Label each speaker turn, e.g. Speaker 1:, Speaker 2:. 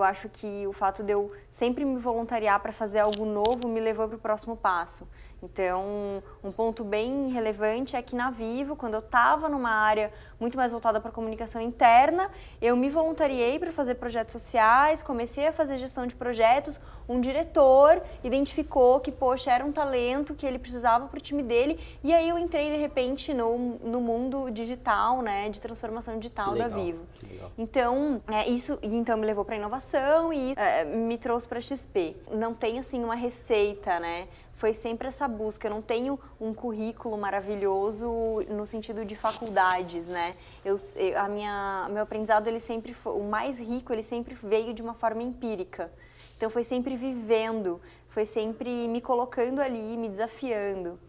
Speaker 1: eu acho que o fato de eu sempre me voluntariar para fazer algo novo me levou para o próximo passo. Então, um ponto bem relevante é que na Vivo, quando eu estava numa área muito mais voltada para a comunicação interna, eu me voluntariei para fazer projetos sociais, comecei a fazer gestão de projetos. Um diretor identificou que, poxa, era um talento que ele precisava para o time dele, e aí eu entrei de repente no, no mundo digital, né, de transformação digital da Vivo. Então, é, isso então me levou para inovação e é, me trouxe para XP. Não tem assim uma receita, né? foi sempre essa busca. Eu não tenho um currículo maravilhoso no sentido de faculdades, né? Eu, a minha, meu aprendizado ele sempre foi, o mais rico, ele sempre veio de uma forma empírica. Então foi sempre vivendo, foi sempre me colocando ali, me desafiando.